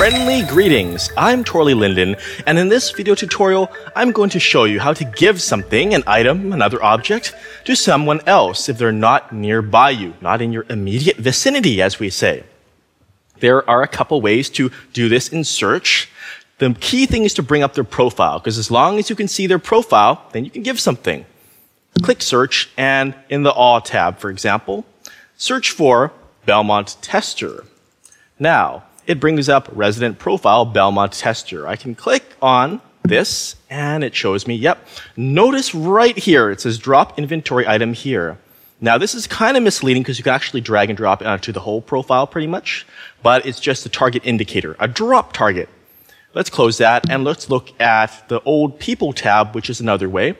Friendly greetings. I'm Torley Linden, and in this video tutorial, I'm going to show you how to give something, an item, another object, to someone else if they're not nearby you, not in your immediate vicinity, as we say. There are a couple ways to do this in search. The key thing is to bring up their profile, because as long as you can see their profile, then you can give something. Click search, and in the All tab, for example, search for Belmont Tester. Now, it brings up resident profile Belmont Tester. I can click on this, and it shows me, yep. Notice right here, it says drop inventory item here. Now, this is kind of misleading because you can actually drag and drop onto the whole profile pretty much, but it's just a target indicator, a drop target. Let's close that and let's look at the old people tab, which is another way.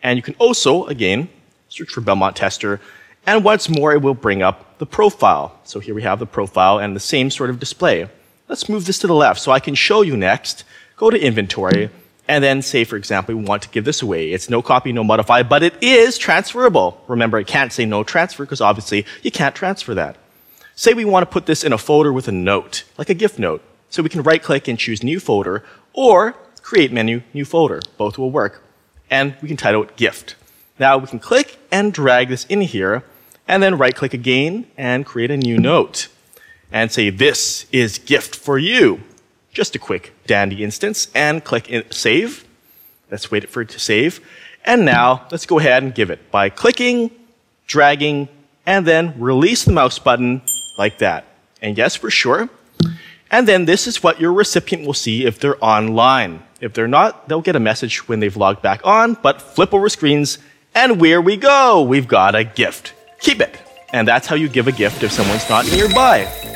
And you can also, again, search for Belmont Tester. And once more, it will bring up the profile. So here we have the profile and the same sort of display. Let's move this to the left so I can show you next. Go to inventory and then say, for example, we want to give this away. It's no copy, no modify, but it is transferable. Remember, it can't say no transfer because obviously you can't transfer that. Say we want to put this in a folder with a note, like a gift note. So we can right click and choose new folder or create menu, new folder. Both will work. And we can title it gift. Now we can click and drag this in here and then right click again and create a new note and say, this is gift for you. Just a quick dandy instance and click save. Let's wait for it to save. And now let's go ahead and give it by clicking, dragging, and then release the mouse button like that. And yes, for sure. And then this is what your recipient will see if they're online. If they're not, they'll get a message when they've logged back on, but flip over screens, and where we go, we've got a gift. Keep it. And that's how you give a gift if someone's not nearby.